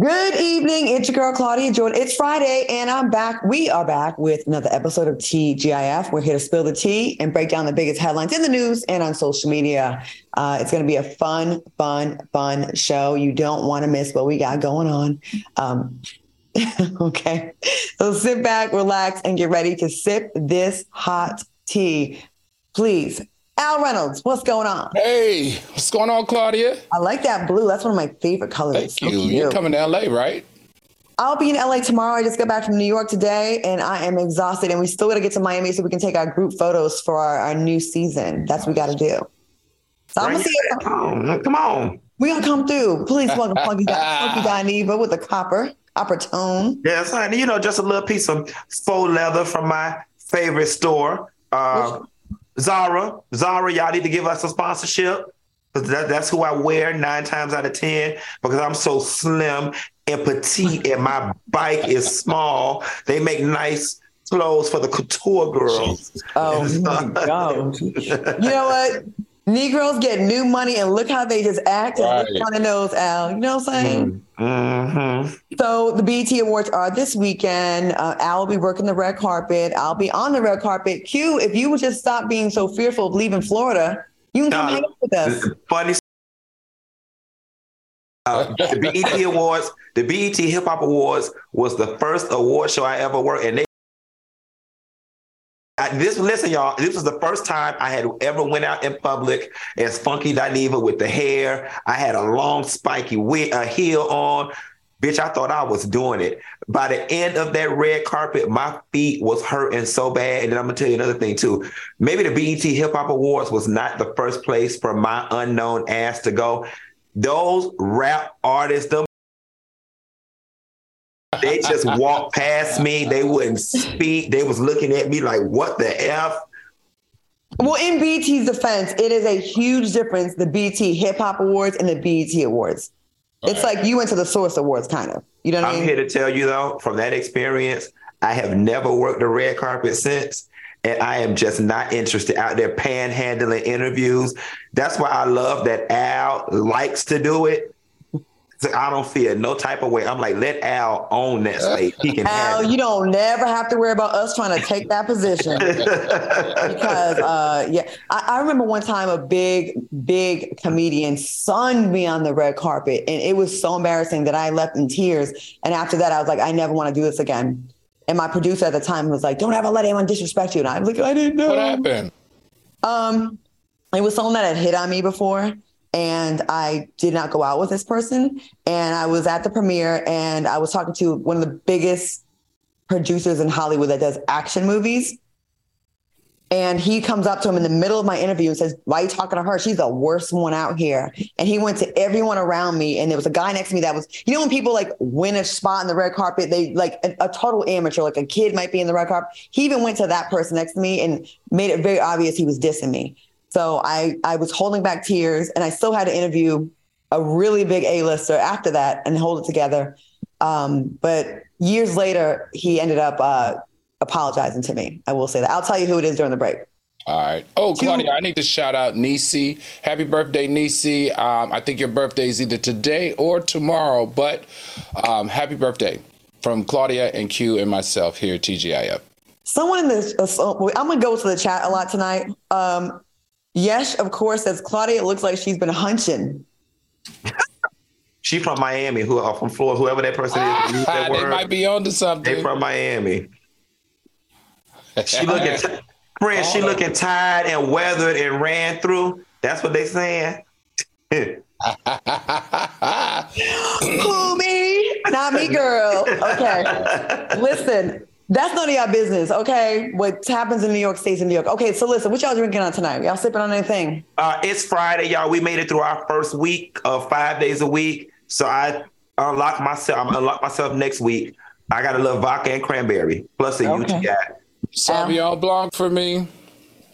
Good evening. It's your girl, Claudia Jordan. It's Friday, and I'm back. We are back with another episode of TGIF. We're here to spill the tea and break down the biggest headlines in the news and on social media. Uh, it's going to be a fun, fun, fun show. You don't want to miss what we got going on. Um, okay. So sit back, relax, and get ready to sip this hot tea. Please Al Reynolds, what's going on? Hey, what's going on, Claudia? I like that blue. That's one of my favorite colors. Thank you. You're coming to LA, right? I'll be in LA tomorrow. I just got back from New York today and I am exhausted. And we still got to get to Miami so we can take our group photos for our, our new season. That's what we got to do. So I'm gonna see you. Come, on. come on. We're going to come through. Please welcome Funky, Funky Dineva with a copper, copper tone. Yes, honey. You know, just a little piece of faux leather from my favorite store. Uh, Zara, Zara, y'all need to give us a sponsorship. That, that's who I wear nine times out of 10 because I'm so slim and petite and my bike is small. They make nice clothes for the couture girls. Oh my God. you know what? Negroes get new money and look how they just act right. on the nose, Al. You know what I'm saying? Mm-hmm. So the BET Awards are this weekend. Uh, Al will be working the red carpet. I'll be on the red carpet. Q, if you would just stop being so fearful of leaving Florida, you can come uh, hang out with us. Funny. Uh, the BET Awards, the BET Hip Hop Awards was the first award show I ever worked, and they I, this listen, y'all. This was the first time I had ever went out in public as Funky Dineva with the hair. I had a long spiky wig, a uh, heel on. Bitch, I thought I was doing it. By the end of that red carpet, my feet was hurting so bad. And then I'm gonna tell you another thing too. Maybe the BET Hip Hop Awards was not the first place for my unknown ass to go. Those rap artists, them they just walked past me. They wouldn't speak. They was looking at me like, what the F? Well, in BT's defense, it is a huge difference, the BT Hip Hop Awards and the BET Awards. it's like you went to the Source Awards, kind of. You know what I'm I mean? here to tell you, though, from that experience, I have never worked the red carpet since. And I am just not interested out there panhandling interviews. That's why I love that Al likes to do it I don't feel no type of way. I'm like, let Al own that space. He can Al, you don't never have to worry about us trying to take that position. because uh, yeah, I, I, remember one time a big, big comedian sunned me on the red carpet, and it was so embarrassing that I left in tears. And after that, I was like, I never want to do this again. And my producer at the time was like, "Don't ever let anyone disrespect you." And I was like, "I didn't know." What happened? Um, it was someone that had hit on me before and I did not go out with this person. And I was at the premiere and I was talking to one of the biggest producers in Hollywood that does action movies. And he comes up to him in the middle of my interview and says, Why are you talking to her? She's the worst one out here. And he went to everyone around me. And there was a guy next to me that was, you know, when people like win a spot in the red carpet, they like a, a total amateur, like a kid might be in the red carpet. He even went to that person next to me and made it very obvious he was dissing me. So I I was holding back tears, and I still had to interview a really big A-lister after that and hold it together. Um, but years later, he ended up uh, apologizing to me. I will say that. I'll tell you who it is during the break. All right. Oh, Claudia, I need to shout out Nisi. Happy birthday, Nisi. Um, I think your birthday is either today or tomorrow, but um, happy birthday from Claudia and Q and myself here at TGIF. Someone in this, uh, I'm going to go to the chat a lot tonight. Um, Yes, of course, says Claudia. It looks like she's been hunching. she from Miami, who uh, from Florida, whoever that person is. That they might be on to something. They from Miami. She looking, t- friend. She looking tired and weathered and ran through. That's what they saying. Who me? Not me, girl. Okay. Listen, that's none of y'all business, okay? What happens in New York stays in New York. Okay, so listen, what y'all drinking on tonight? Y'all sipping on anything? Uh, it's Friday, y'all. We made it through our first week of five days a week. So I unlock myself. I'm unlock myself next week. I got a little vodka and cranberry plus a okay. UTI. Sauvignon um, Blanc for me.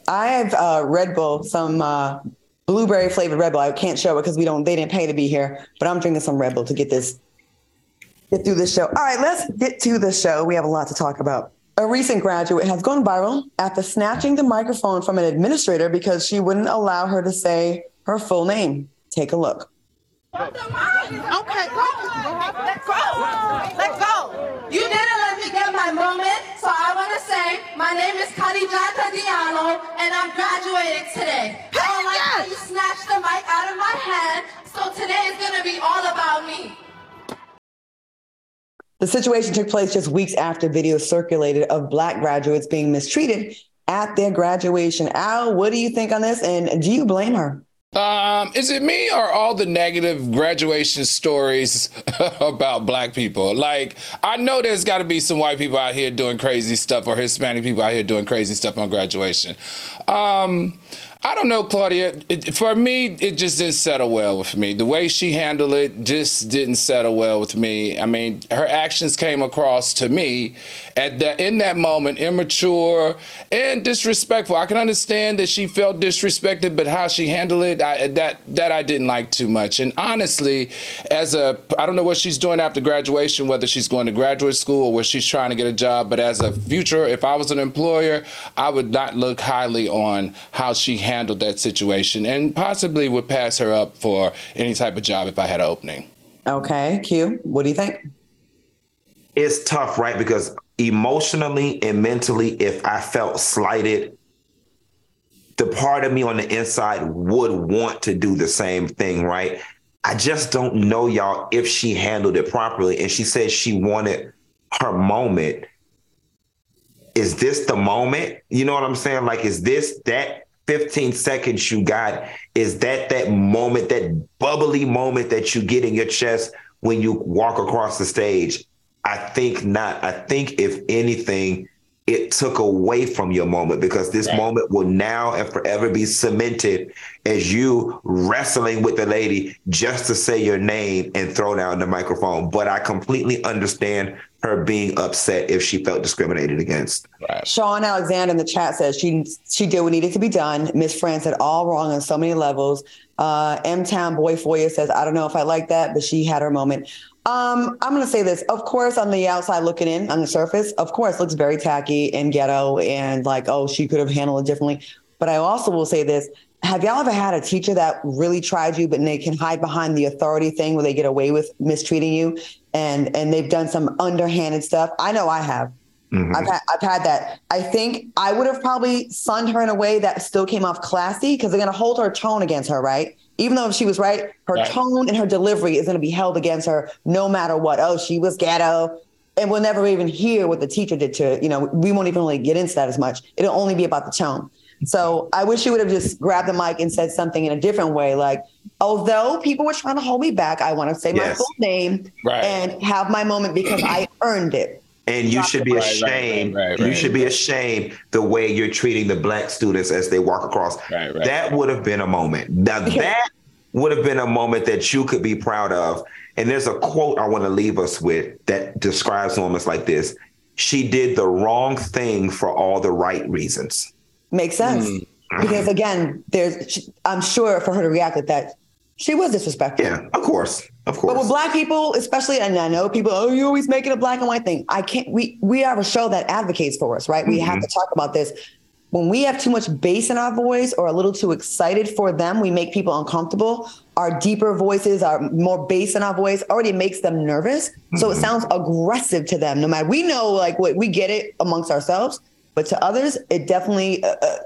I have uh, Red Bull, some uh, blueberry flavored Red Bull. I can't show it because we don't. They didn't pay to be here, but I'm drinking some Red Bull to get this get through this show. All right, let's get to the show. We have a lot to talk about. A recent graduate has gone viral after snatching the microphone from an administrator because she wouldn't allow her to say her full name. Take a look. Okay, go. Let's go. Let's go. You didn't let me get my moment, so I want to say my name is Khadijata Diallo, and I'm graduating today. I don't like how you snatched the mic out of my hand, so today is going to be all about me. The situation took place just weeks after videos circulated of Black graduates being mistreated at their graduation. Al, what do you think on this? And do you blame her? Um, is it me or all the negative graduation stories about black people? Like, I know there's got to be some white people out here doing crazy stuff or Hispanic people out here doing crazy stuff on graduation. Um, I don't know, Claudia. It, for me, it just didn't settle well with me. The way she handled it just didn't settle well with me. I mean, her actions came across to me at that in that moment immature and disrespectful. I can understand that she felt disrespected, but how she handled it, I, that that I didn't like too much. And honestly, as a I don't know what she's doing after graduation, whether she's going to graduate school or where she's trying to get a job. But as a future, if I was an employer, I would not look highly on how she handled that situation and possibly would pass her up for any type of job if I had an opening. Okay, Q, what do you think? It's tough, right? Because emotionally and mentally, if I felt slighted, the part of me on the inside would want to do the same thing, right? I just don't know, y'all, if she handled it properly. And she said she wanted her moment. Is this the moment? You know what I'm saying? Like, is this that 15 seconds you got, is that that moment, that bubbly moment that you get in your chest when you walk across the stage? I think not. I think if anything, it took away from your moment because this right. moment will now and forever be cemented as you wrestling with the lady just to say your name and throw down the microphone. But I completely understand her being upset if she felt discriminated against. Right. Sean Alexander in the chat says she she did what needed to be done. Miss France said all wrong on so many levels. Uh, M Town Boy Foyer says I don't know if I like that, but she had her moment. Um, I'm going to say this. Of course, on the outside looking in, on the surface, of course, looks very tacky and ghetto and like, oh, she could have handled it differently. But I also will say this. Have y'all ever had a teacher that really tried you, but they can hide behind the authority thing where they get away with mistreating you and and they've done some underhanded stuff? I know I have. Mm-hmm. I've had I've had that. I think I would have probably sunned her in a way that still came off classy because they're gonna hold her tone against her, right? even though if she was right, her right. tone and her delivery is going to be held against her no matter what. Oh, she was ghetto. And we'll never even hear what the teacher did to, you know, we won't even really get into that as much. It'll only be about the tone. So I wish you would have just grabbed the mic and said something in a different way. Like, although people were trying to hold me back, I want to say yes. my full name right. and have my moment because I earned it. And you should be ashamed. Right, right, right, you should be ashamed the way you're treating the black students as they walk across. That would have been a moment. Now that would have been a moment that you could be proud of. And there's a quote I want to leave us with that describes moments like this. She did the wrong thing for all the right reasons. Makes sense. Mm-hmm. Because again, there's I'm sure for her to react like that, she was disrespectful. Yeah, of course. Of course. But with black people, especially, and I know people, oh, you always make it a black and white thing. I can't, we, we have a show that advocates for us, right? Mm-hmm. We have to talk about this. When we have too much bass in our voice or a little too excited for them, we make people uncomfortable. Our deeper voices, our more bass in our voice already makes them nervous. Mm-hmm. So it mm-hmm. sounds aggressive to them. No matter, we know like what we get it amongst ourselves, but to others, it definitely, uh, uh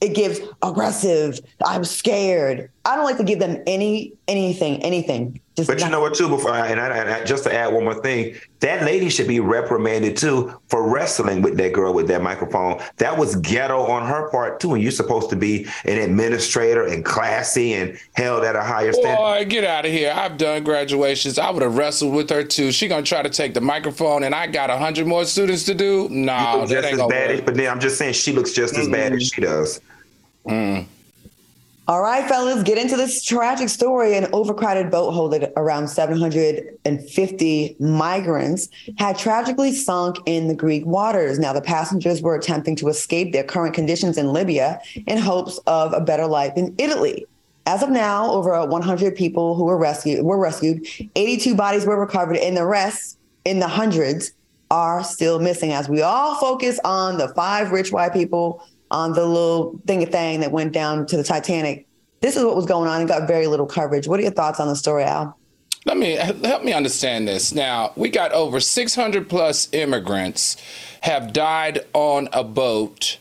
it gives aggressive, I'm scared I don't like to give them any anything, anything. Just but you know what, too, before and, I, and I, just to add one more thing, that lady should be reprimanded too for wrestling with that girl with that microphone. That was ghetto on her part too. And you're supposed to be an administrator and classy and held at a higher standard. Boy, get out of here! I've done graduations. I would have wrestled with her too. She gonna try to take the microphone, and I got a hundred more students to do. No, nah, that ain't gonna bad. Work. But then I'm just saying she looks just as mm-hmm. bad as she does. Mm. All right, fellas, get into this tragic story. An overcrowded boat holding around 750 migrants had tragically sunk in the Greek waters. Now, the passengers were attempting to escape their current conditions in Libya in hopes of a better life in Italy. As of now, over 100 people who were rescued were rescued. 82 bodies were recovered, and the rest, in the hundreds, are still missing. As we all focus on the five rich white people on the little thing thing that went down to the Titanic. This is what was going on and got very little coverage. What are your thoughts on the story, Al? Let me help me understand this. Now, we got over 600 plus immigrants have died on a boat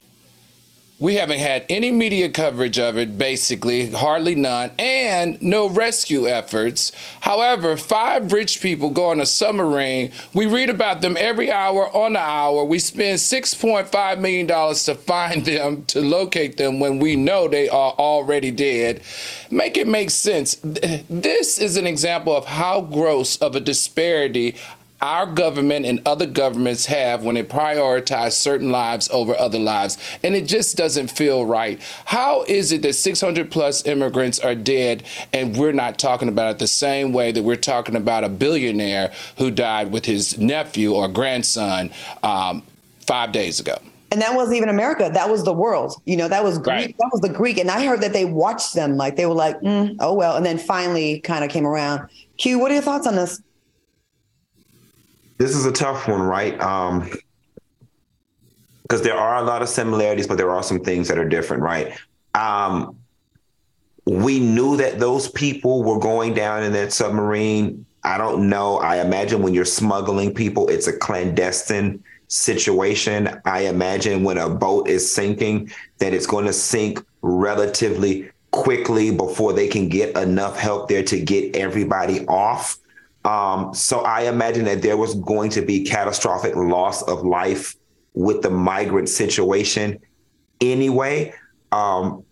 we haven't had any media coverage of it, basically, hardly none, and no rescue efforts. However, five rich people go on a submarine. We read about them every hour on the hour. We spend $6.5 million to find them, to locate them when we know they are already dead. Make it make sense. This is an example of how gross of a disparity our government and other governments have when they prioritize certain lives over other lives. And it just doesn't feel right. How is it that 600 plus immigrants are dead and we're not talking about it the same way that we're talking about a billionaire who died with his nephew or grandson um, five days ago? and that wasn't even America. That was the world. You know, that was Greek. Right. That was the Greek. And I heard that they watched them like they were like, mm, oh well, and then finally kind of came around. Q, what are your thoughts on this? This is a tough one, right? Um, because there are a lot of similarities, but there are some things that are different, right? Um, we knew that those people were going down in that submarine. I don't know. I imagine when you're smuggling people, it's a clandestine situation. I imagine when a boat is sinking, that it's going to sink relatively quickly before they can get enough help there to get everybody off. Um, so I imagine that there was going to be catastrophic loss of life with the migrant situation anyway. Um,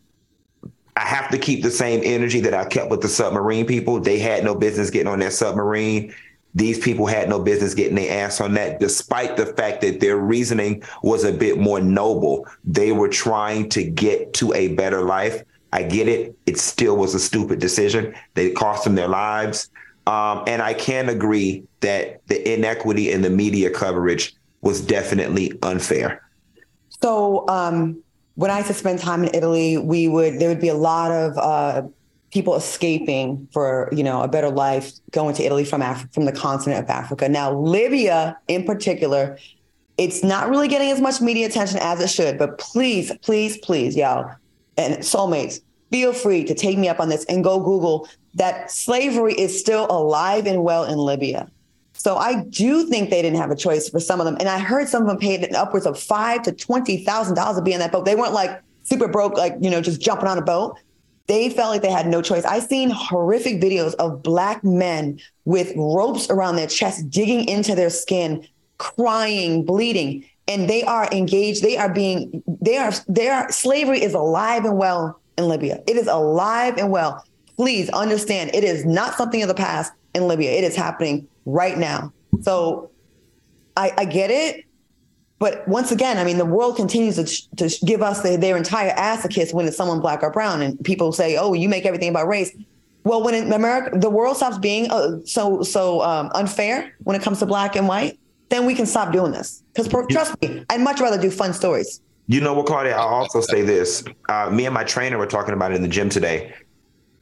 I have to keep the same energy that I kept with the submarine people. They had no business getting on that submarine. These people had no business getting their ass on that, despite the fact that their reasoning was a bit more noble. They were trying to get to a better life. I get it. It still was a stupid decision. They cost them their lives. Um, and I can agree that the inequity in the media coverage was definitely unfair. So um, when I used to spend time in Italy, we would there would be a lot of uh, people escaping for you know a better life going to Italy from Af- from the continent of Africa. Now Libya, in particular, it's not really getting as much media attention as it should. But please, please, please, y'all, and soulmates, feel free to take me up on this and go Google that slavery is still alive and well in Libya. So I do think they didn't have a choice for some of them. And I heard some of them paid upwards of five to twenty thousand dollars to be in that boat. They weren't like super broke, like you know, just jumping on a boat. They felt like they had no choice. I've seen horrific videos of black men with ropes around their chest, digging into their skin, crying, bleeding, and they are engaged. They are being. They are. They are. Slavery is alive and well in Libya. It is alive and well please understand it is not something of the past in Libya. It is happening right now. So I, I get it. But once again, I mean, the world continues to, to give us the, their entire ass a kiss when it's someone black or brown. And people say, oh, you make everything about race. Well, when in America, the world stops being uh, so so um, unfair when it comes to black and white, then we can stop doing this. Because trust me, I'd much rather do fun stories. You know what, Claudia? I'll also say this. Uh, me and my trainer were talking about it in the gym today.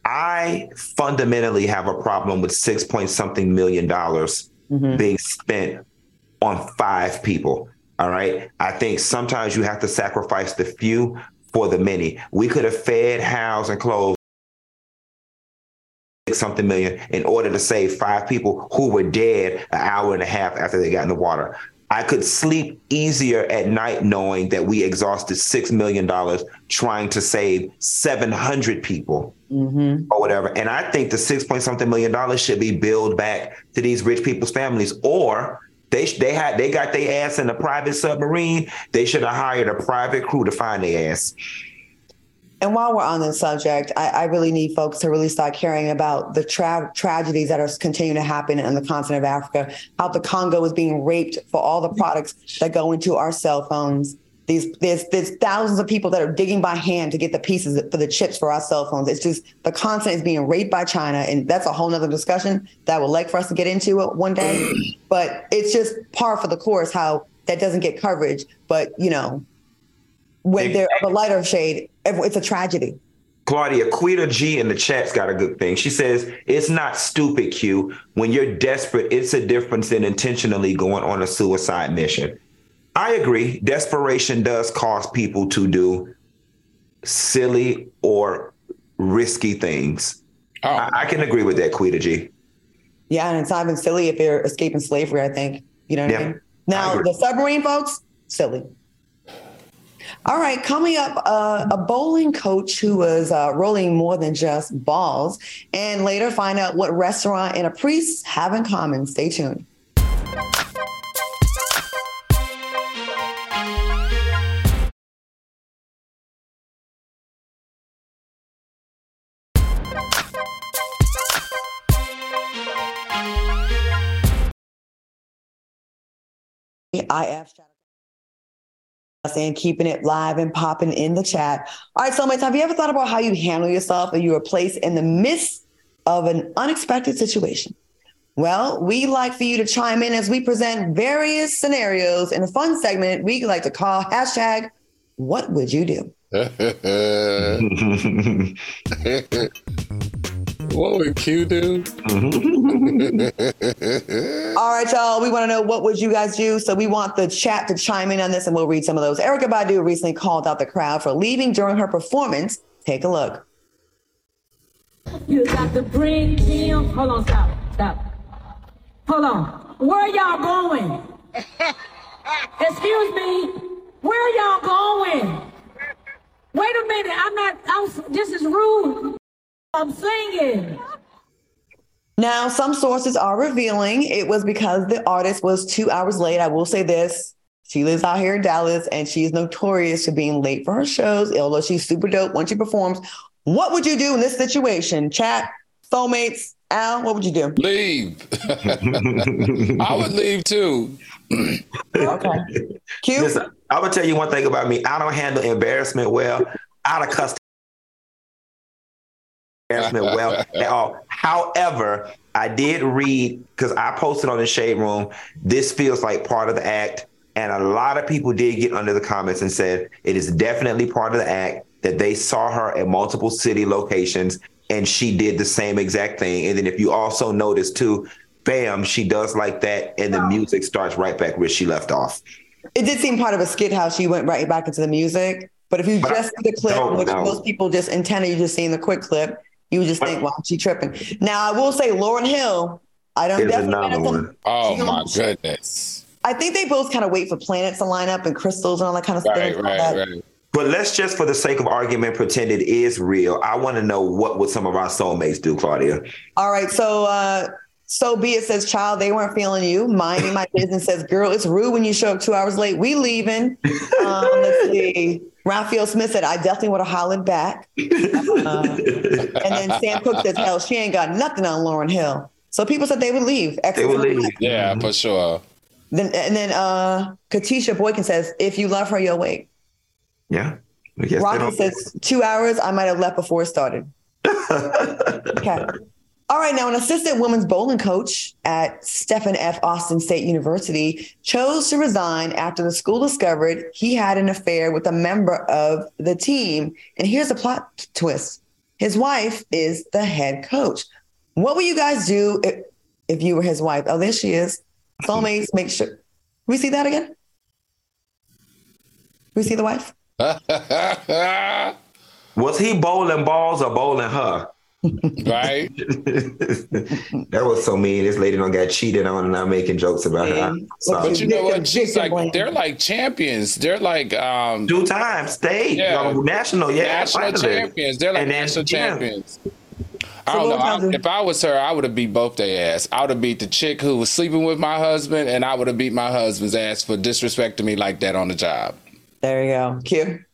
I fundamentally have a problem with six point something million dollars mm-hmm. being spent on five people. All right. I think sometimes you have to sacrifice the few for the many. We could have fed, housed, and clothed something million in order to save five people who were dead an hour and a half after they got in the water. I could sleep easier at night knowing that we exhausted $6 million trying to save 700 people Mm-hmm. or whatever. And I think the six point something million dollars should be billed back to these rich people's families or they they had they got their ass in a private submarine. They should have hired a private crew to find their ass. And while we're on this subject, I, I really need folks to really start caring about the tra- tragedies that are continuing to happen on the continent of Africa. How the Congo is being raped for all the products that go into our cell phones. These there's there's thousands of people that are digging by hand to get the pieces for the chips for our cell phones. It's just the continent is being raped by China, and that's a whole nother discussion that would like for us to get into it one day. but it's just par for the course how that doesn't get coverage. But you know, when they're of a lighter shade, it's a tragedy. Claudia, Quita G in the chat's got a good thing. She says, It's not stupid, Q. When you're desperate, it's a difference than intentionally going on a suicide mission. I agree. Desperation does cause people to do silly or risky things. Oh, I, I can agree with that, Quita G. Yeah, and it's not even silly if they're escaping slavery, I think. You know what Yeah, I mean? Now, agree. the submarine folks, silly. All right, coming up, uh, a bowling coach who was uh, rolling more than just balls, and later find out what restaurant and a priest have in common. Stay tuned. IF and keeping it live and popping in the chat. All right, soulmates, have you ever thought about how you handle yourself if you were placed in the midst of an unexpected situation? Well, we like for you to chime in as we present various scenarios in a fun segment we like to call hashtag what would you do? what would Q do? Mm-hmm. All right, y'all. We want to know what would you guys do? So we want the chat to chime in on this, and we'll read some of those. Erykah Badu recently called out the crowd for leaving during her performance. Take a look. You got to bring me on. Hold on, stop, stop. Hold on. Where y'all going? Excuse me. Where y'all going? Wait a minute. I'm not. I'm, this is rude. I'm singing. Now, some sources are revealing it was because the artist was two hours late. I will say this. She lives out here in Dallas and she's notorious for being late for her shows, although she's super dope when she performs. What would you do in this situation? Chat, soulmates, Al, what would you do? Leave. I would leave too. Okay. Q? Listen, I'm gonna tell you one thing about me. I don't handle embarrassment well. I don't cuss embarrassment well at all. However, I did read because I posted on the shade room. This feels like part of the act, and a lot of people did get under the comments and said it is definitely part of the act that they saw her at multiple city locations and she did the same exact thing. And then if you also notice too, bam, she does like that, and the music starts right back where she left off. It did seem part of a skit how she went right back into the music. But if you But I- just see the clip, which no. most people just intended you just seeing the quick clip, you would just think, wow, she tripping. Now I will say Lauryn Hill, I don't Here's definitely another been some- one. Oh my almost- goodness. I think they both kind of wait for planets to line up and crystals and all that kind of stuff. Right, right, right. But let's just, for the sake of argument, pretend it is real. I want to know what would some of our soulmates do, Claudia? All right, so uh so be it says child, they weren't feeling you. Minding my business says, girl, it's rude when you show up two hours late. We leaving. Um, let's see. Raphael Smith said, I definitely want to hollered back. Uh, and then Sam Cook says, hell, she ain't got nothing on Lauryn Hill. So people said they would leave. They would leave. Yeah, for sure. Then and then uh Katisha Boykin says, if you love her, you'll wait. Yeah. I guess they Rocket don't- says two hours, I might have left before it started. okay. All right, now an assistant women's bowling coach at Stephen F. Austin State University chose to resign after the school discovered he had an affair with a member of the team. And here's a plot twist. His wife is the head coach. What would you guys do if, if you were his wife? Oh, there she is. Soulmates, make sure. Can we see that again? We see the wife? Was he bowling balls or bowling her? Right? that was so mean. This lady don't got cheated on, and I'm making jokes about her. Sorry. But you know what? She's like they're like champions. They're like um two times state, Yeah. national, yeah, national champions. They're like And then- national yeah. champions. I don't know. I, if I was her, I would have beat both their ass. I would have beat the chick who was sleeping with my husband, and I would have beat my husband's ass for disrespecting me like that on the job. There you go. Q.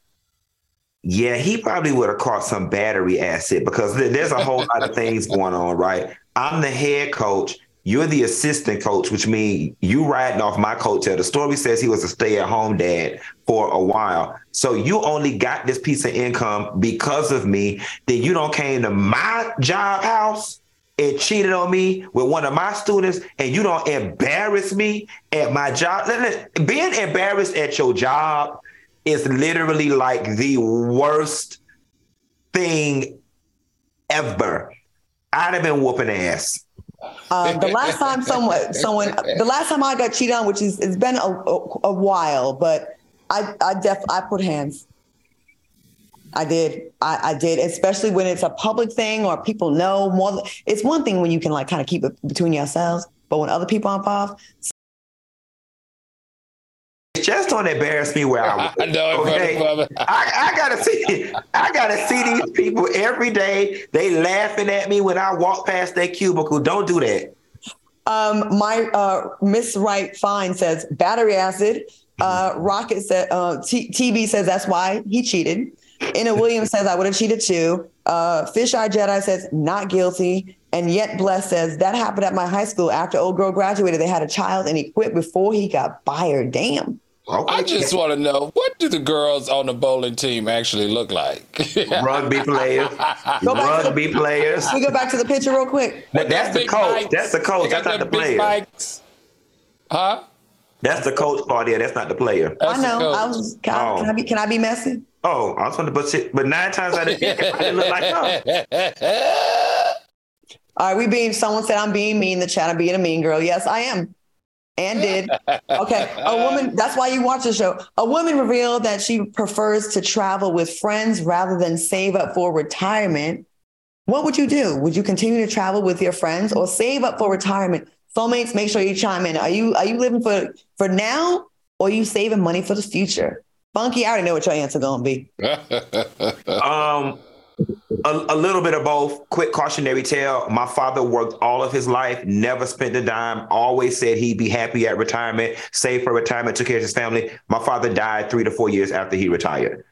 Yeah, he probably would have caught some battery acid because there's a whole lot of things going on, right? I'm the head coach. You're the assistant coach, which means you riding off my coattail. The story says he was a stay-at-home dad for a while. So you only got this piece of income because of me. Then you don't came to my job house and cheated on me with one of my students, and you don't embarrass me at my job. Being embarrassed at your job is literally like the worst thing ever. I'd have been whooping ass. Um, the last time someone, someone, the last time I got cheated on, which is it's been a, a, a while, but I, I def, I put hands. I did, I, I did, especially when it's a public thing or people know more. It's one thing when you can like kind of keep it between yourselves, but when other people are involved, Just don't embarrass me where I was. I know, in front of Okay? I, I gotta see. I gotta see these people every day. They laughing at me when I walk past their cubicle. Don't do that. Um, my uh, Miss Wright Fine says battery acid. Uh, Rocket said uh, T- TB says that's why he cheated. Inna Williams says I would have cheated too. Uh, Fish Eye Jedi says not guilty. And yet Bless says that happened at my high school after old girl graduated. They had a child and he quit before he got fired. Damn. Okay. I just want to know what do the girls on the bowling team actually look like? rugby players. Go the- rugby players. We go back to the picture real quick. That- that's the Big coach. mics. That's the coach. That's not the player. mics. Huh? That's the coach part there. That's not the player. That's I know. the. I was. Can, I, Oh. can I be? Can I be messy? Oh, I was going to but shit. But nine times out of ten, it probably look like her. All right, we being someone said I'm being mean the chat. I'm being a mean girl. Yes, I am. And did. Okay. A woman, that's why you watch the show. A woman revealed that she prefers to travel with friends rather than save up for retirement. What would you do? Would you continue to travel with your friends or save up for retirement? Soulmates, make sure you chime in. Are you are you living for for now or are you saving money for the future? Funky, I already know what your answer gonna be. Um, a, a little bit of both. Quick cautionary tale. My father worked all of his life, never spent a dime, always said he'd be happy at retirement, saved for retirement, took care of his family. My father died three to four years after he retired.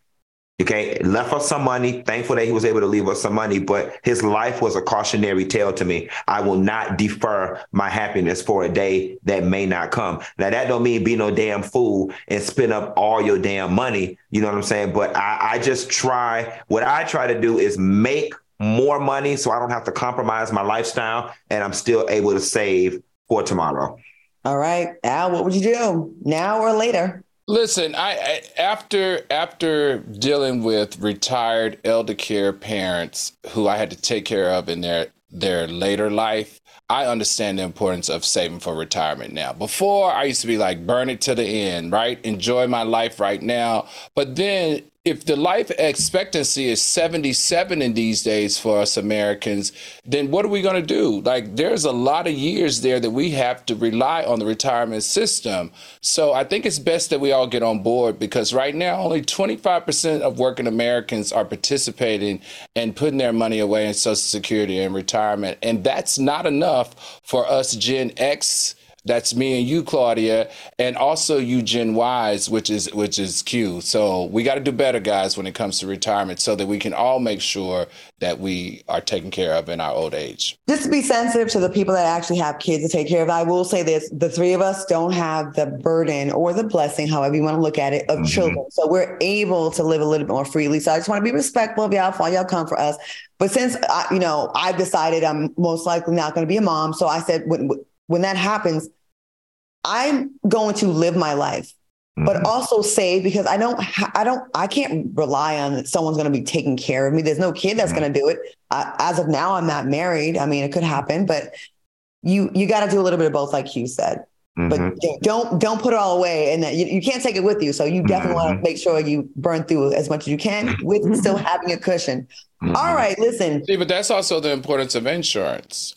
Okay, left us some money. Thankful that he was able to leave us some money, but his life was a cautionary tale to me. I will not defer my happiness for a day that may not come. Now that don't mean be no damn fool and spend up all your damn money. You know what I'm saying? But I, I just try. What I try to do is make more money so I don't have to compromise my lifestyle, and I'm still able to save for tomorrow. All right. Al, what would you do? Now or later? Listen, I, I after after dealing with retired elder care parents who I had to take care of in their their later life, I understand the importance of saving for retirement now. Before I used to be like burn it to the end, right? Enjoy my life right now. But then if the life expectancy is 77 in these days for us Americans, then what are we going to do? Like, there's a lot of years there that we have to rely on the retirement system. So I think it's best that we all get on board because right now, only 25% of working Americans are participating and putting their money away in Social Security and retirement. And that's not enough for us Gen X. That's me and you, Claudia, and also you, Gen Ys, which is which is Q. So we got to do better, guys, when it comes to retirement, so that we can all make sure that we are taken care of in our old age. just to be sensitive to the people that actually have kids to take care of. I will say this: the three of us don't have the burden or the blessing, however you want to look at it, of Mhm. children. So we're able to live a little bit more freely. So I just want to be respectful of y'all for y'all come for us. But since I, you know, I've decided I'm most likely not going to be a mom, so I said when when that happens, I'm going to live my life but Mhm. also save because I don't, ha- I don't, I can't rely on someone's going to be taking care of me. There's no kid that's going to do it. Uh, as of now, I'm not married. I mean, it could happen, but you, you got to do a little bit of both, like you said. Mm-hmm. But don't don't put it all away, and you, you can't take it with you. So you definitely mm-hmm. want to make sure you burn through as much as you can with still having a cushion. Mm-hmm. All right, listen. See, but that's also the importance of insurance.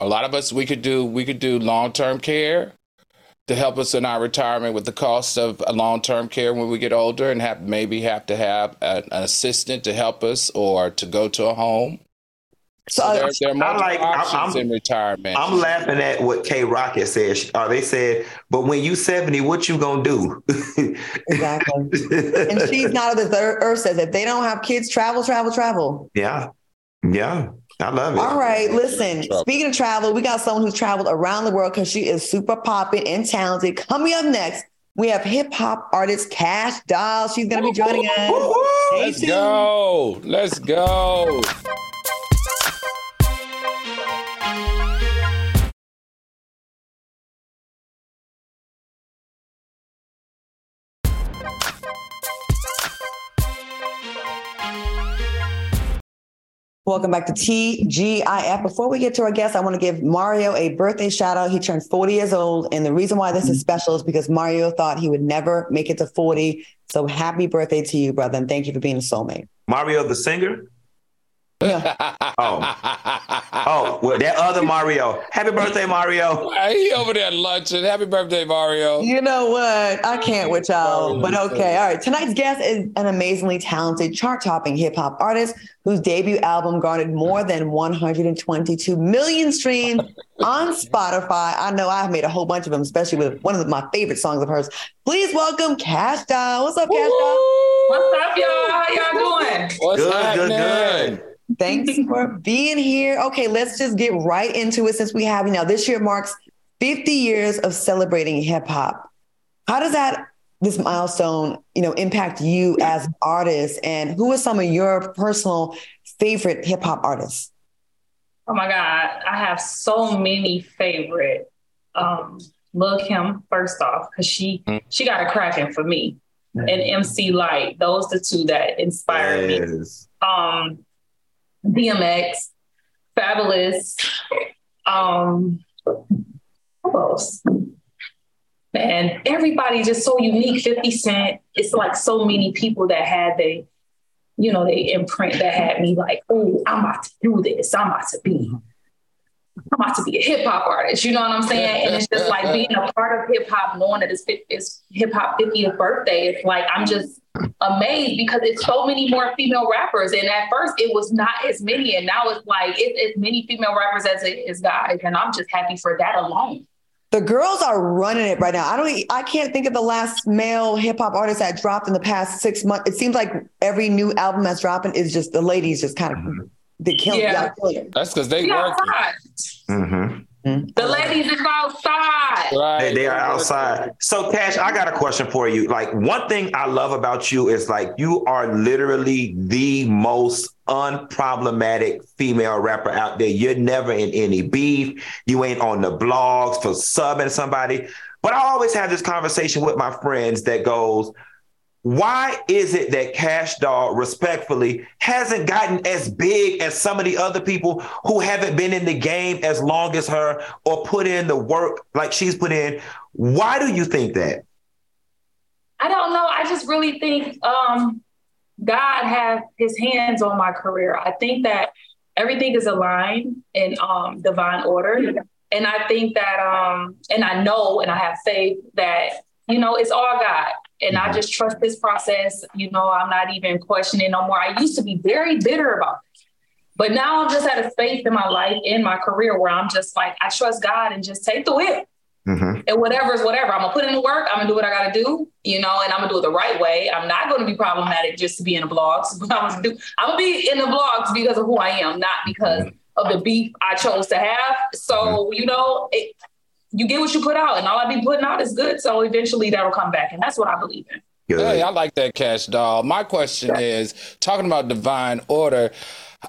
A lot of us we could do we could do long term care to help us in our retirement with the cost of long term care when we get older, and have maybe have to have an, an assistant to help us or to go to a home. So, so there, there, are multiple like, options I'm, in retirement. I'm laughing at what K Rocket said. Uh, they said, "But when you 70, what you gonna do?" exactly. and she's not of the earth says if they don't have kids, travel, travel, travel. Yeah, yeah. I love it. All right, listen. Speaking of travel, we got someone who's traveled around the world because she is super popping and talented. Coming up next, we have hip hop artist Kash Doll. She's going to be joining us. Let's go. Let's go. Welcome back to TGIF. Before we get to our guest, I want to give Mario a birthday shout out. He turned 40 years old. And the reason why this is mm-hmm. special is because Mario thought he would never make it to 40. So happy birthday to you, brother. And thank you for being a soulmate. Mario, the singer? Yeah. oh. Oh, well, that other Mario. Happy birthday, Mario. He over there lunching. Happy birthday, Mario. You know what? I can't with y'all, oh, but okay. All right. Tonight's guest is an amazingly talented chart topping hip hop artist whose debut album garnered more than 122 million streams on Spotify. I know I've made a whole bunch of them, especially with one of my favorite songs of hers. Please welcome Kash Doll. What's up, Kash Doll? What's up, y'all? How y'all doing? What's good, happening? good, good. Thanks for being here. Okay, let's just get right into it since we have you now. This year marks 50 years of celebrating hip hop. How does that this milestone, you know, impact you as an artist? And who are some of your personal favorite hip hop artists? Oh my God, I have so many favorite. Um, Lil Kim, first off, because she mm. she got a cracking for me. Mm. And MC Lyte. those the two that inspired yes. me. Um, DMX, Fabolous. um, who else? Man, everybody just so unique. 50 Cent. It's like so many people that had they, you know, they imprint that had me like, oh, I'm about to do this. I'm about to be I'm about to be a hip hop artist. You know what I'm saying? And it's just like being a part of hip hop, knowing that it's, it's hip hop 50th birthday. It's like I'm just amazed because it's so many more female rappers. And at first, it was not as many, and now it's like it's as many female rappers as it is guys. And I'm just happy for that alone. The girls are running it right now. I don't. I can't think of the last male hip hop artist that dropped in the past six months. It seems like every new album that's dropping is just the ladies just kind of they kill. Yeah. That's because they work. Mm-hmm. Mm-hmm. The ladies is outside. Right. They, they, are outside. So, Kash, I got a question for you. Like, one thing I love about you is like you are literally the most unproblematic female rapper out there. You're never in any beef. You ain't on the blogs for subbing somebody. But I always have this conversation with my friends that goes, why is it that Kash Doll respectfully hasn't gotten as big as some of the other people who haven't been in the game as long as her or put in the work like she's put in? Why do you think that? I don't know. I just really think um, God has his hands on my career. I think that everything is aligned in um, divine order. And I think that, um, and I know and I have faith that, you know, it's all God and I mm-hmm. just trust this process. You know, I'm not even questioning no more. I used to be very bitter about it. But now I'm just at a space in my life, in my career, where I'm just like, I trust God and just take the whip. Mm-hmm. And whatever is whatever. I'm gonna put in the work. I'm gonna do what I gotta do, you know, and I'm gonna do it the right way. I'm not gonna be problematic just to be in the blogs. But I'm gonna do. I'm gonna be in the blogs because of who I am, not because mm-hmm. of the beef I chose to have. So mm-hmm. you know, it, you get what you put out, and all I be putting out is good. So eventually that'll come back, and that's what I believe in. Hey, I like that Kash Doll. My question is talking about divine order.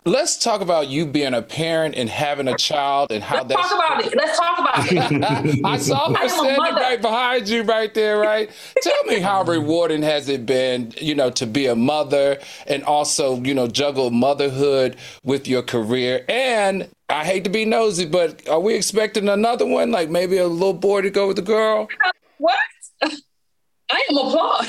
Let's talk about you being a parent and having a child and how Let's talk about it. Let's talk about it. I saw her standing right behind you right there, right? Tell me how rewarding has it been, you know, to be a mother and also, you know, juggle motherhood with your career and I, I hate to be nosy, but are we expecting another one? Like maybe a little boy to go with the girl? What? I am applaud.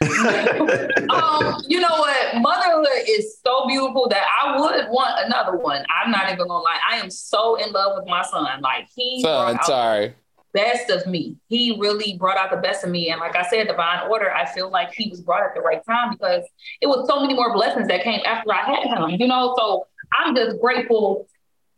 um, you know what? Motherhood is so beautiful that I would want another one. I'm not even gonna lie. I am so in love with my son. Like he son, sorry. Best of me. He really brought out the best of me. And like I said, divine order, I feel like he was brought at the right time because it was so many more blessings that came after I had him, you know. So I'm just grateful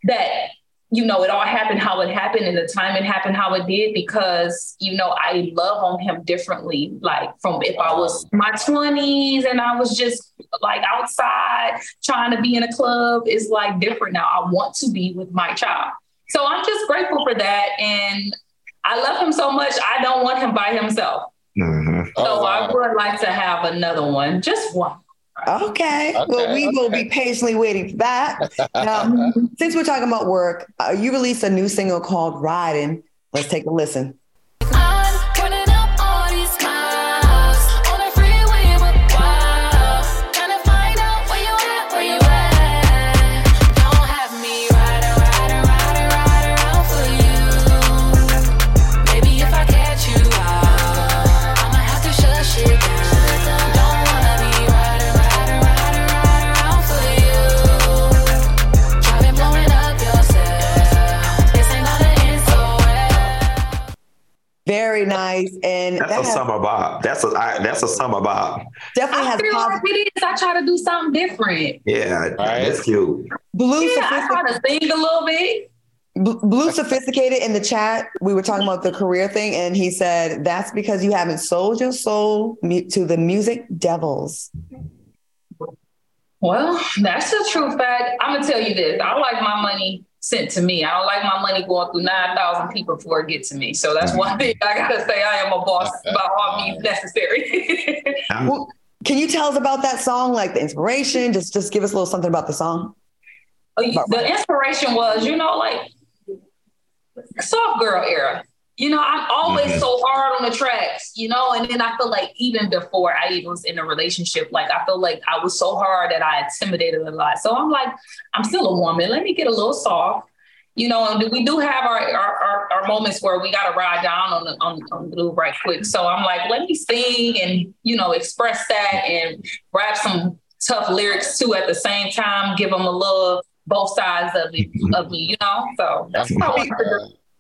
that you know, it all happened how it happened and the time it happened how it did because, you know, I love on him differently. Like from if I was my 20s and I was just like outside trying to be in a club, it's like different now. I want to be with my child. So I'm just grateful for that. And I love him so much. I don't want him by himself. Mm-hmm. So oh, wow. I would like to have another one, just one. Okay. okay. Well, we okay. will be patiently waiting for that. Now, since we're talking about work, uh, you released a new single called Riding. Let's take a listen. Very nice, and that's that a has, summer bob. That's a I, that's a summer bob. Definitely I has. Feel like it is. I try to do something different. Yeah, right. that's cute. Blue, yeah, I try to sing a little bit. Blue sophisticated in the chat. We were talking about the career thing, and he said that's because you haven't sold your soul to the music devils. Well, that's a true fact. I'm gonna tell you this. I like my money sent to me. I don't like my money going through 9,000 people before it gets to me. So that's one mm-hmm. thing I got to say. I am a boss by all means necessary. well, can you tell us about that song, like the inspiration? Just, just give us a little something about the song. Oh, the inspiration was, you know, like soft girl era. You know, I'm always mm-hmm. so hard on the tracks, you know, and then I feel like even before I even was in a relationship, like I feel like I was so hard that I intimidated a lot. So I'm like, I'm still a woman. Let me get a little soft, you know. And we do have our our, our, our moments where we got to ride down on the on, on the right quick. So I'm like, let me sing and you know express that and rap some tough lyrics too at the same time. Give them a little both sides of it of me, you know. So that's probably.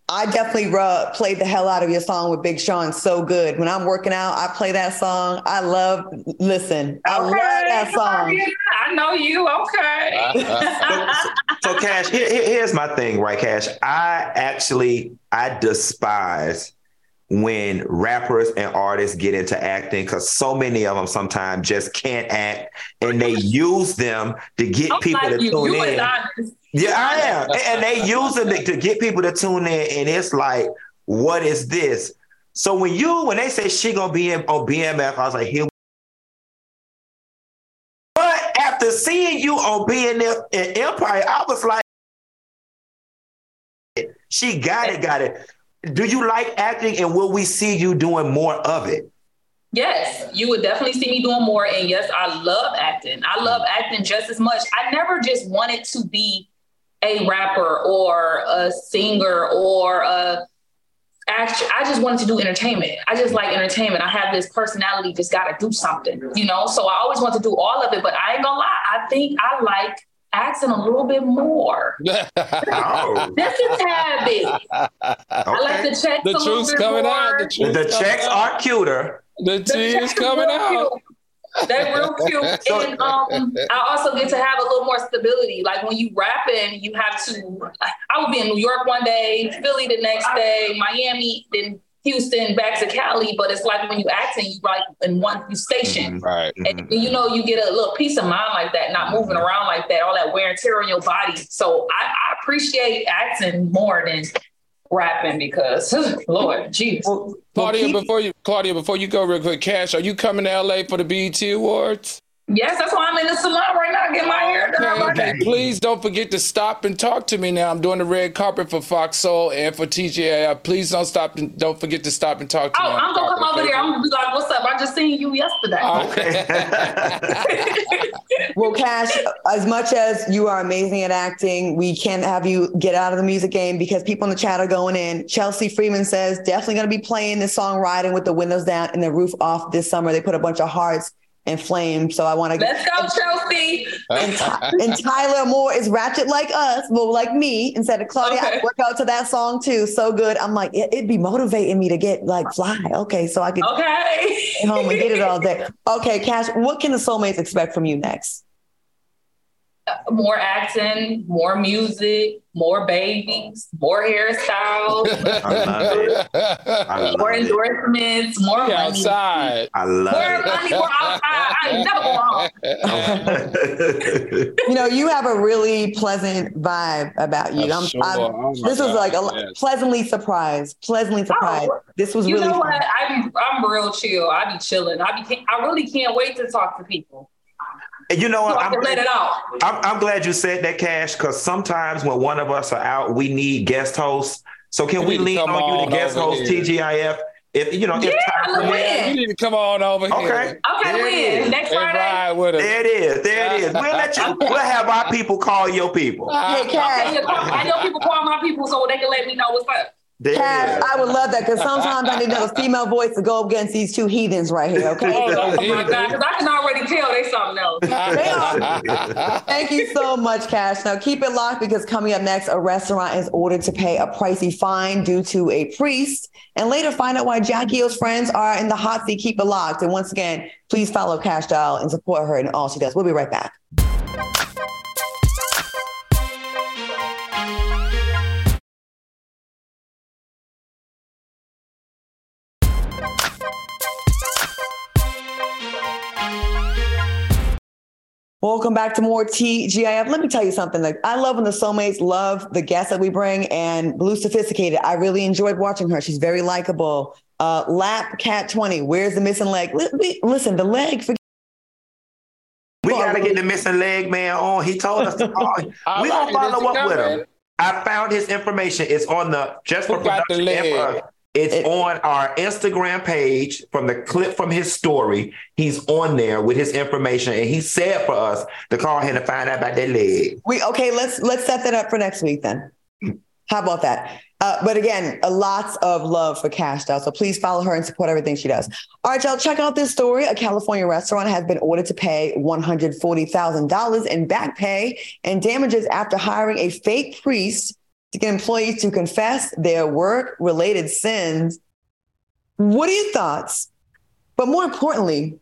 I definitely uh, played the hell out of your song with Big Sean. So good. When I'm working out, I play that song. I love, listen, I love that song. I know you. Okay. so, so, Kash, here, here's my thing, right, Kash? I actually, I despise when rappers and artists get into acting because so many of them sometimes just can't act and they use them to get people like to you. tune you in. Yeah, I am. and they use them to get people to tune in, and it's like, what is this? So when you when they say she gonna be in, on BMF, I was like, here. But after seeing you on BMF in Empire, I was like, she got it, got it. Do you like acting, and will we see you doing more of it? Yes, you would definitely see me doing more. And yes, I love acting. I love acting just as much. I never just wanted to be a rapper or a singer or a actually I just wanted to do entertainment. I just like entertainment. I have this personality, just gotta do something, you know. So I always want to do all of it, but I ain't gonna lie, I think I like asking a little bit more. oh. This is habit. Okay. I like the checks. The truth's coming more. out. The, the checks out. are cuter. The, the tea is coming out. Cute. They're real cute. And um, I also get to have a little more stability. Like when you rapping, you have to. I would be in New York one day, Philly the next day, Miami, then Houston, back to Cali. But it's like when you acting, you like in one you station, mm-hmm. right? And mm-hmm. you know you get a little peace of mind like that, not moving around like that, all that wear and tear on your body. So I, I appreciate acting more than rapping because Lord jeez. Claudia, before you Claudia, before you go real quick, Kash, are you coming to LA for the BET Awards? Yes, that's why I'm in the salon right now getting my hair done. Okay, okay. Please don't forget to stop and talk to me now. I'm doing the red carpet for Fox Soul and for TGI. Uh, please don't stop and don't forget to stop and talk to oh, me. I'm gonna come over there. I'm gonna be like, "What's up? I just seen you yesterday." Okay. well, Kash, as much as you are amazing at acting, we can't have you get out of the music game because people in the chat are going in. Chelsea Freeman says definitely going to be playing this song "Riding with the Windows Down" and the roof off this summer. They put a bunch of hearts and Flame. So I want to let's go, Chelsea. And, and, Tyler Moore is ratchet like us, well, like me. Instead of Claudia, okay. I work out to that song too. So good. I'm like, it, would be motivating me to get like fly. Okay, so I could okay home and get it all day. Okay, Kash, what can the soulmates expect from you next? More acting, more music, more babies, more hairstyles, more endorsements, more money. outside. I love more it. money, more outside. I never go home. you know, you have a really pleasant vibe about you. I'm, sure. I'm oh this was like a yes. pleasantly surprised, pleasantly oh, surprised. Oh, this was you really know fun. what? I'm I'm real chill. I be chilling. I be I really can't wait to talk to people. And you know what? So I I'm, can let it out. I'm, I'm glad you said that, Kash, because sometimes when one of us are out, we need guest hosts. So can You we need lean come on you on to guest host here. TGIF? If you know, if Yeah, time look permits. You need to come on over Okay. here. Okay, There it next Friday. ride with us. There it is. There it is. We'll let you. We'll have our people call your people. Hey, Okay, Kash, yeah, call- I know people call my people so they can let me know what's up. There it Kash. I would love that because sometimes I need another female voice to go against these two heathens right here. Okay. Oh, Oh my god, because I can already tell they something else. Thank you so much, Kash. Now keep it locked because coming up next, a restaurant is ordered to pay a pricey fine due to a priest. And later find out why Jacky Oh's friends are in the hot seat. Keep it locked. And once again, please follow Kash Doll and support her in all she does. We'll be right back. Welcome back to more TGIF. Let me tell you something. Like I love when the soulmates love the guests that we bring and Blue Sophisticated. I really enjoyed watching her. She's very likable. Uh, Lap Cat 20. Where's the missing leg? Li- we- Listen, the leg. forget- We gotta get the missing leg man on. He told us to call. All we right, gonna follow is he up with him. I found his information. It's on the just for Who got the production. It's It- on our Instagram page from the clip from his story. He's on there with his information, and he said for us to call him to find out about that leg. We okay. Let's let's set that up for next week then. How about that? Uh, but again, a lots of love for Kash Doll. So please follow her and support everything she does. All right, y'all, check out this story. A California restaurant has been ordered to pay $140,000 in back pay and damages after hiring a fake priest to get employees to confess their work related sins. What are your thoughts? But more importantly,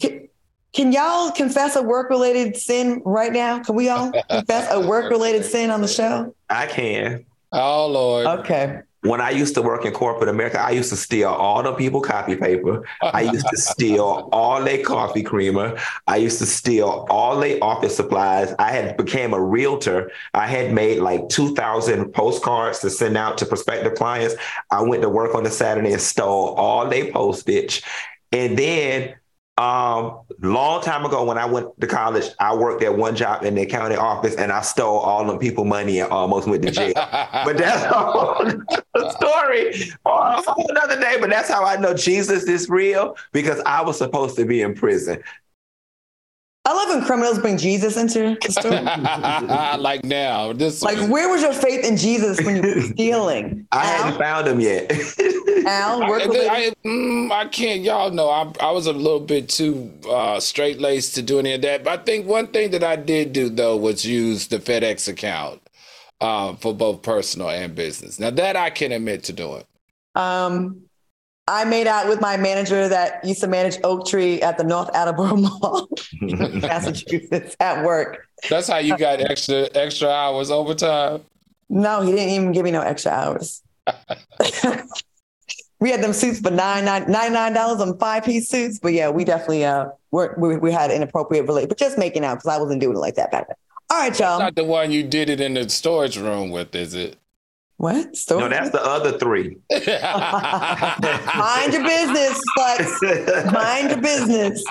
can, can y'all confess a work related sin right now? Can we all confess a work related sin on the show? I can. Oh Lord. Okay. When I used to work in corporate America, I used to steal all the people copy paper. I used to steal all their coffee creamer. I used to steal all their office supplies. I had became a realtor. I had made like 2,000 postcards to send out to prospective clients. I went to work on a Saturday and stole all their postage. And then um, long time ago when I went to college, I worked at one job in the county office and I stole all them people money and almost went to jail. but that's a story for another day. But that's how I know Jesus is real because I was supposed to be in prison. I love when criminals bring Jesus into the story. like now, this like, where was your faith in Jesus when you were stealing? I hadn't found him yet. Al, I, work related. I, mm, I can't, y'all know, I, I was a little bit too uh, straight laced to do any of that. But I think one thing that I did do, though, was use the FedEx account um, for both personal and business. Now, that I can admit to doing. Um, I made out with my manager that used to manage Oak Tree at the North Attleboro Mall, Massachusetts, at work. That's how you got extra extra hours overtime. No, he didn't even give me no extra hours. we had them suits for nine nine ninety nine dollars on five piece suits, but yeah, we definitely uh were, we we had inappropriate relate, but just making out because I wasn't doing it like that back then. All right, y'all. Not the one you did it in the storage room with, is it? What? No, that's the other three. Mind your business, sluts. Mind your business.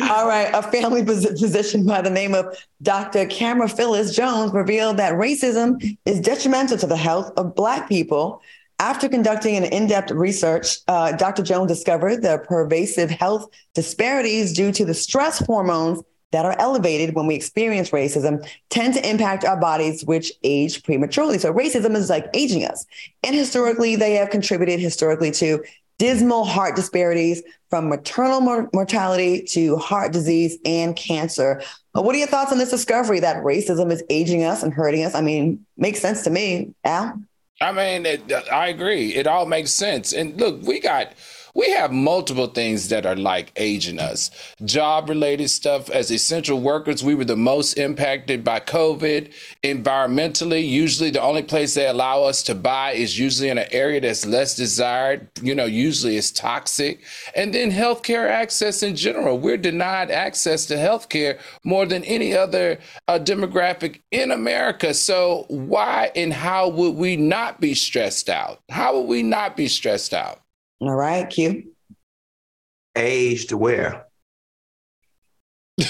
All right. A family physician by the name of Dr. Camara Phyllis Jones revealed that racism is detrimental to the health of Black people. After conducting an in depth research, uh, Dr. Jones discovered the pervasive health disparities due to the stress hormones that are elevated when we experience racism tend to impact our bodies, which age prematurely. So racism is like aging us. And historically, they have contributed historically to dismal heart disparities from maternal mor- mortality to heart disease and cancer. Uh, What are your thoughts on this discovery that racism is aging us and hurting us? I mean, makes sense to me, Al. I mean, it, I agree. It all makes sense. And look, we got, we have multiple things that are like aging us. Job related stuff. As essential workers, we were the most impacted by COVID. Environmentally, usually the only place they allow us to buy is usually in an area that's less desired. You know, usually it's toxic. And then healthcare access in general. We're denied access to healthcare more than any other uh, demographic in America. So why and how would we not be stressed out? How would we not be stressed out? All right, Q. Aged where?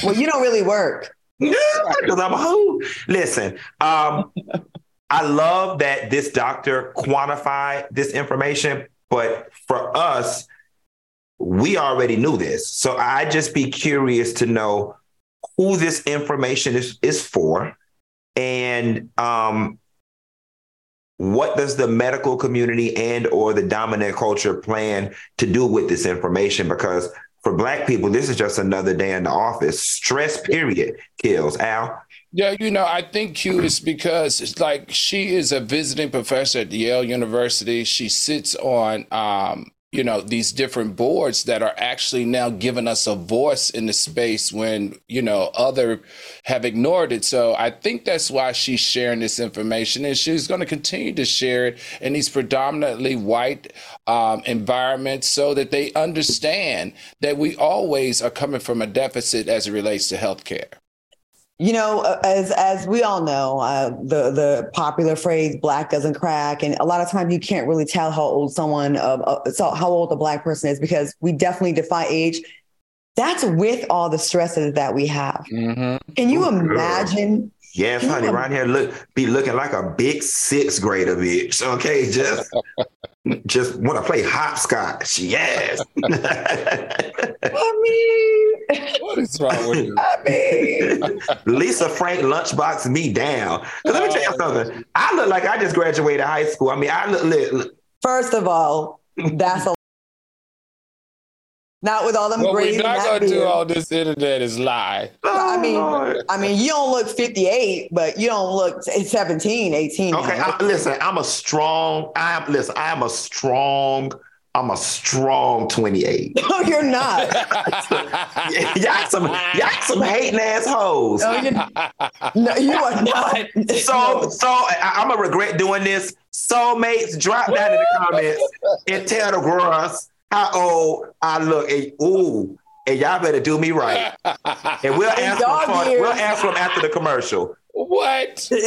Well, you don't really work. No, because I'm a hoe. Listen, um, I love that this doctor quantified this information, but for us, we already knew this. So I just be curious to know who this information is, is for and um, what does the medical community and or the dominant culture plan to do with this information? Because for black people this is just another day in the office. Stress period kills. Al? Yeah, you know, I think Q is because it's like she is a visiting professor at Yale University. She sits on, um, you know, these different boards that are actually now giving us a voice in the space when, you know, other have ignored it. So I think that's why she's sharing this information and she's going to continue to share it in these predominantly white um, environments so that they understand that we always are coming from a deficit as it relates to healthcare. You know, uh, as as we all know, uh, the the popular phrase "black doesn't crack," and a lot of times you can't really tell how old someone, uh, uh, so how old a black person is because we definitely defy age. That's with all the stresses that we have. Mm-hmm. Can you Ooh, girl. imagine? yes Can you honey right here look be looking like a big sixth grader bitch okay just just want to play hopscotch yes I mean, What is wrong with you? I mean, Lisa Frank lunchbox me down. 'Cause let me tell you something. I look like I just graduated high school. I mean, I look, look, look first of all, that's a not with all them What grades. we're not gonna do beard. on this internet is lie. I oh, mean, Lord. I mean, you don't look 58, but you don't look 17, 18. Okay. I, listen, I'm a strong, I am listen, I am a strong, I'm a strong 28. No, you're not. y'all some y'all some hating assholes. No, you're, no, you are not. So so I, I'm gonna regret doing this. Soulmates, drop down in the comments and tell the girls how old I look. And, ooh, and y'all better do me right. And we'll ask, answer them, years. we'll answer them after the commercial. what?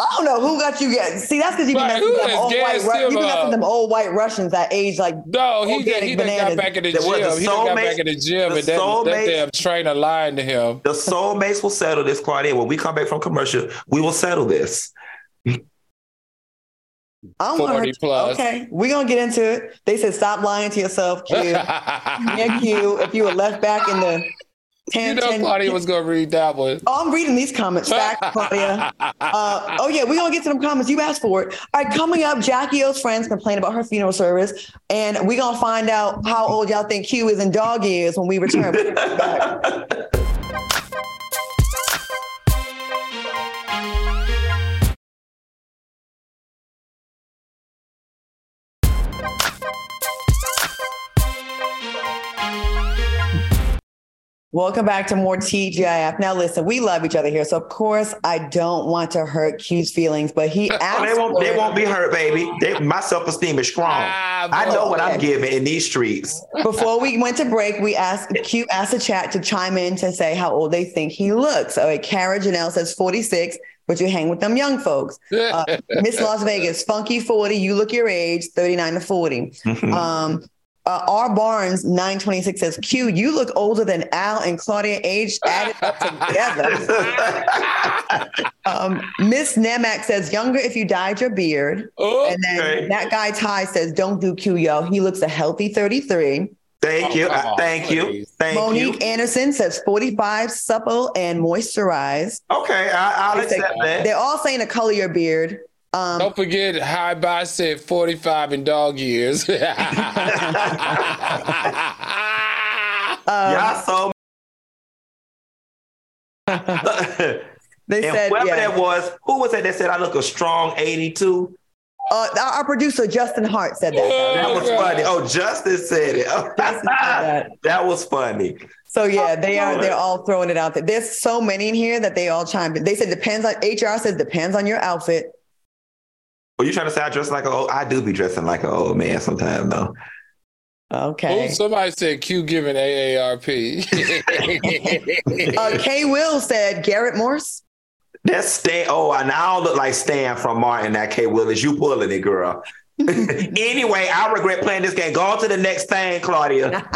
I don't know who got you. Get see, that's because you be Right, messing with them old white. Ru- you him be messing them old white Russians that age like. No, he Organic done, he done got back in the gym. a He done got back in the gym, the and that, that soulmate- damn trainer lying to him. The soulmates will settle this, Claudia. When we come back from commercial, we will settle this. I'm gonna 40 hurt- plus. Okay, we're gonna get into it. They said stop lying to yourself, Q. yeah, Q. If you were left back in the you 10, know 10 Claudia was gonna read that one. Oh, I'm reading these comments. Fact, Claudia. Uh, oh yeah, we're gonna get to them comments. You asked for it. All right, coming up, Jacky Oh's friends complain about her funeral service, and we're gonna find out how old y'all think Q is in dog years when we return. Welcome back to more TGIF. Now, listen, we love each other here, so of course I don't want to hurt Q's feelings, but he asked. They won't. They won't be hurt, baby. They, my self esteem is strong. Ah, I know what I'm giving in these streets. Before we went to break, we asked Q asked the chat to chime in to say how old they think he looks. So Cara Janelle says 46, but you hang with them young folks. Uh, Miss Las Vegas, funky 40, you look your age, 39 to 40. Um, uh, R Barnes 926 says, Q, you look older than Al and Claudia age added up together. um, Miss Nemac says, younger if you dyed your beard. Oh, and then okay. that guy Ty says, don't do Q, yo. He looks a healthy 33. Thank you. Oh, you. Uh, on, thank you. Thank Monique you. Anderson says 45, supple and moisturized. Okay, I, I'll They say- accept that. They're all saying to color your beard. Um, Don't forget, High By said 45 in dog years. um, Y'all so. they and said, whoever yeah. that was, who was that that said I look a strong 82? Uh, our our producer Justin Hart said that. That Oh, was God. funny. Oh, Justice said it. Justin said that. that was funny. So yeah, they are. They're all throwing it out there. There's so many in here that they all chimed in. They said depends on HR says depends on your outfit. Were you trying to say I dress like an old? I do be dressing like an old man sometimes, though. Okay. Oh, somebody said Q giving AARP. Uh, K. Will said Garrett Morris. That's Stan. Oh, and I don't look like Stan from Martin. That K. Will is You pulling it, girl. anyway, I regret playing this game. Go on to the next thing, Claudia.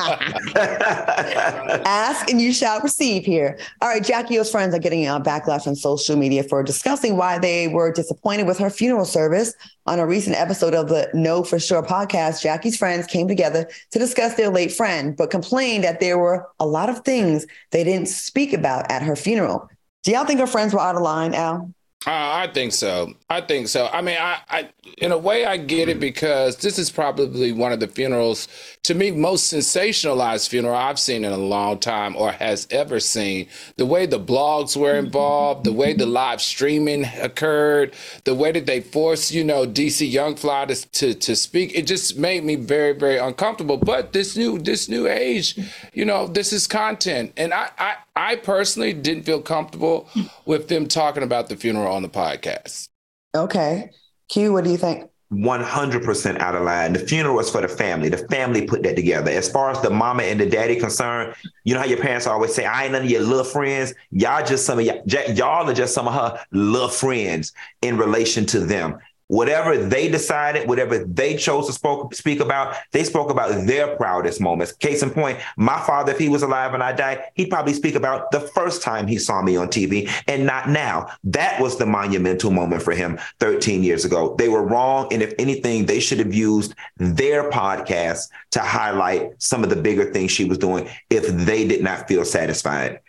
Ask and you shall receive here. All right, Jacky Oh's friends are getting uh, backlash on social media for discussing why they were disappointed with her funeral service. On a recent episode of the Know for Sure podcast, Jacky's friends came together to discuss their late friend, but complained that there were a lot of things they didn't speak about at her funeral. Do y'all think her friends were out of line, Al? Uh, I think so. I think so. I mean, I, I, in a way, I get it because this is probably one of the funerals, to me, most sensationalized funeral I've seen in a long time or has ever seen. The way the blogs were involved, the way the live streaming occurred, the way that they forced, you know, DC Young Fly to, to to speak, it just made me very, very uncomfortable. But this new this new age, you know, this is content, and I, I, I personally didn't feel comfortable with them talking about the funeral on the podcast. Okay. Q, what do you think? 100% out of line. The funeral was for the family. The family put that together. As far as the mama and the daddy concerned, you know how your parents always say, I ain't none of your little friends. Y'all just some of y'all, y'all are just some of her little friends in relation to them. Whatever they decided, whatever they chose to spoke, speak about, they spoke about their proudest moments. Case in point, my father, if he was alive and I died, he'd probably speak about the first time he saw me on TV and not now. That was the monumental moment for him 13 years ago. They were wrong. And if anything, they should have used their podcast to highlight some of the bigger things she was doing if they did not feel satisfied.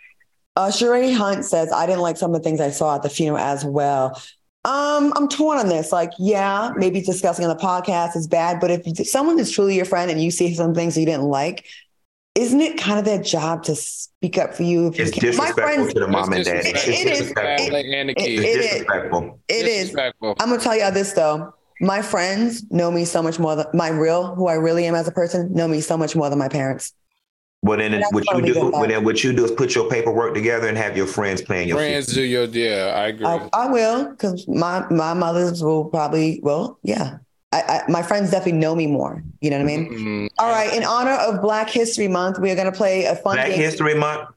Uh, Sheree Hunt says, I didn't like some of the things I saw at the funeral as well. Um, I'm torn on this. Like, yeah, maybe discussing on the podcast is bad, but if someone is truly your friend and you see some things you didn't like, isn't it kind of their job to speak up for you? If It's you can? My disrespectful friends, to the mom and dad. It- It's it is. disrespectful. Family and the it- kids. it It's is. disrespectful. it is. Disrespectful. I'm gonna tell y'all this though. My friends know me so much more than my real, who I really am as a person, know me so much more than my parents. Well, then what you do, good well, then what you do is put your paperwork together and have your friends plan your Friends do your yeah, I agree. I, I will, because my my mothers will probably. Well, yeah. I, I, my friends definitely know me more. You know what I mean? Mhm. All right. In honor of Black History Month, we are going to play a fun Black game. History Month,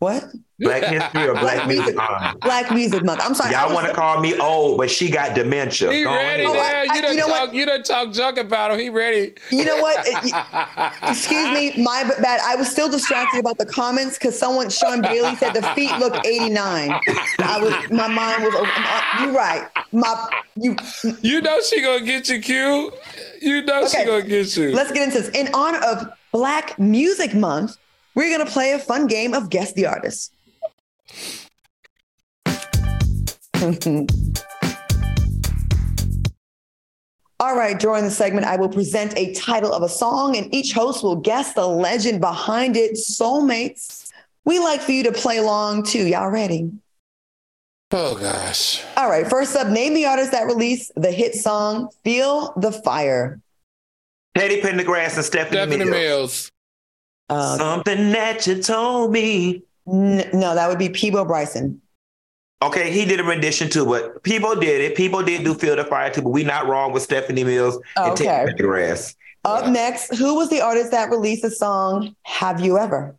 What? Black History or Black Black Music Music. Month. Black Music Month. I'm sorry. Y'all want to call me old, but she got dementia. He Go ready ahead. now. I- you I- done you know what? talk. You done talk junk about him. He ready. You know what? Excuse me, my bad. I was still distracted about the comments because someone, Sean Bailey, said the feet look 89. I was, my mind was. Uh, you're right. My, you. You know she gonna get you, Q. You know she gonna get you. Let's get into this. In honor of Black Music Month, we're going to play a fun game of Guess the Artist. All right, during the segment, I will present a title of a song, and each host will guess the legend behind it. Soulmates, we like for you to play along too. Y'all ready? oh gosh. All right, first up, name the artist that released the hit song Feel the Fire. Teddy Pendergrass and Stephanie, Stephanie Mills. Mills. Uh, Something that you told me. N- no, that would be Peabo Bryson. Okay, he did a rendition too, but people did it. People did do Field of Fire too, but we not wrong with Stephanie Mills and oh, Okay. Teddy Pendergrass. Up next, who was the artist that released the song Have You Ever?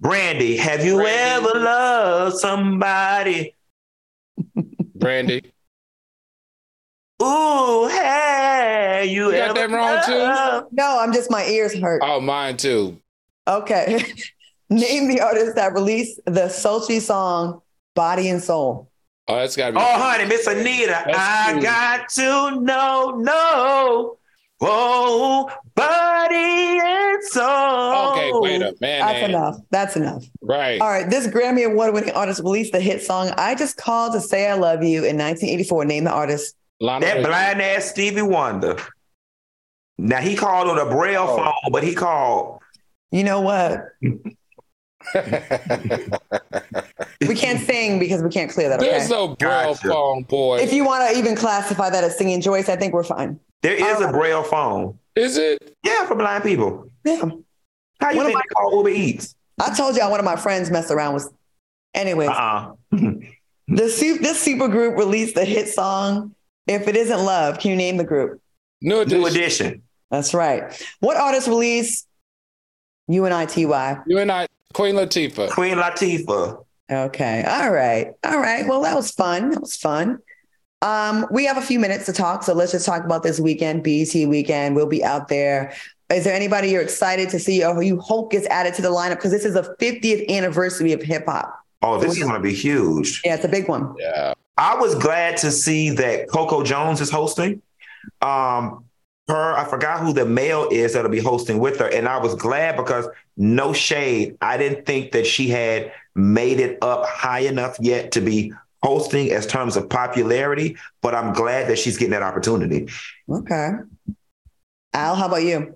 Brandy, have you Brandy. ever loved somebody Brandy. Ooh, hey, you, You got that wrong, too? love- No, I'm just my ears hurt. Oh, mine too. Okay. Name the artist that released the sultry song Body and Soul. Oh, that's got to be. Oh, honey, Miss Anita, That's I true. got to know, no, oh, body and soul. okay, wait a minute. That's enough. That's enough. Right. All right. This Grammy Award winning artist released the hit song I Just Called to Say I Love You in 1984. Name the artist. Lana That Rich- blind ass Stevie Wonder. Now he called on a braille Oh. phone, but he called. You know what? We can't sing because we can't clear that. Okay. There's no braille Gotcha. phone, boy. if you want to even classify that as singing Joyce, I think we're fine. There is a um, braille phone. Is it? Yeah, for blind people. Yeah. How you One think my- they call Uber Eats? I told y'all one of my friends messed around with. Anyways, Uh-uh. the su- this super group released the hit song "If It Isn't Love." Can you name the group? New edition. New edition. That's right. What artist released UNITY? You and I, Queen Latifah. Queen Latifah. Okay. All right. All right. Well, that was fun. That was fun. Um, we have a few minutes to talk, so let's just talk about this weekend, BET weekend. We'll be out there. Is there anybody you're excited to see or who you hope gets added to the lineup? Because this is the 50th anniversary of hip hop. Oh, this is going to be huge. Yeah, it's a big one. Yeah. I was glad to see that Coco Jones is hosting. Um, her, I forgot who the male is that'll be hosting with her, and I was glad because no shade, I didn't think that she had made it up high enough yet to be hosting as terms of popularity. But I'm glad that she's getting that opportunity. Okay. Al, how about you?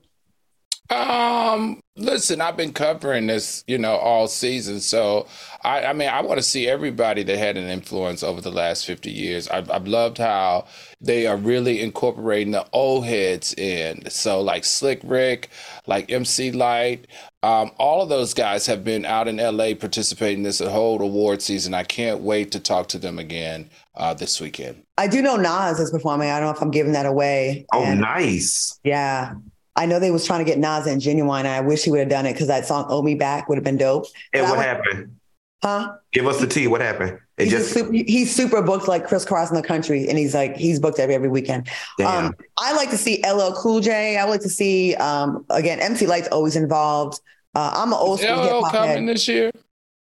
Um, listen, I've been covering this, you know, all season. So I, I mean, I want to see everybody that had an influence over the last 50 years. I've, I've loved how they are really incorporating the old heads in. So like Slick Rick, like MC Lyte, um, all of those guys have been out in LA participating in this whole award season. I can't wait to talk to them again uh, this weekend. I do know Nas is performing. I don't know if I'm giving that away. Oh, And, nice. Yeah. I know they was trying to get Nas and Genuine, and I wish he would have done it because that song "Owe Me Back" would have been dope. And But what would- happened? Huh? Give us the tea. What happened? It He's, just just super, he's super booked, like crisscrossing the country, and he's like he's booked every every weekend. damn. Um, I like to see LL Cool J. I like to see um, again MC Lyte's always involved. Uh, I'm an old Is school hip LL hop coming head. this year?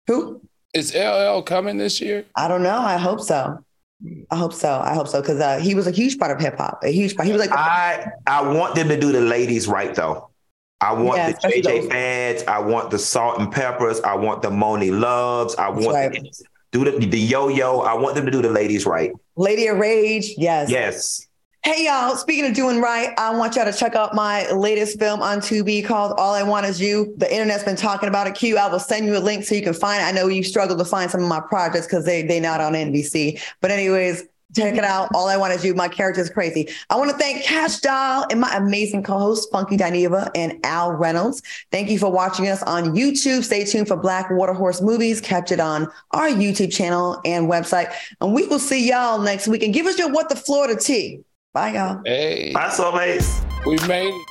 Who? Is LL coming this year? I don't know. I hope so. I hope so. I hope so because uh, he was a huge part of hip hop. A huge part. He was like I I want them to do the ladies right though. I want Yeah, the JJ Fads. I want the Salt and Peppers. I want the Monie Loves. I want right. do the the Yo Yo. I want them to do the ladies right. Lady of Rage. Yes. Yes. Hey y'all, speaking of doing right, I want y'all to check out my latest film on Tubi called All I Want Is You. The internet's been talking about it. Q, I will send you a link so you can find it. I know you struggle to find some of my projects because they they not on NBC. But anyways, check it out. All I Want Is You. My character is crazy. I want to thank Kash Doll and my amazing co-hosts, Funky Dineva and Al Reynolds. Thank you for watching us on YouTube. Stay tuned for Black Water Horse movies captured on our YouTube channel and website. And we will see y'all next week. And give us your what the Florida tea. Bye, y'all. Hey, My soulmates. we made it.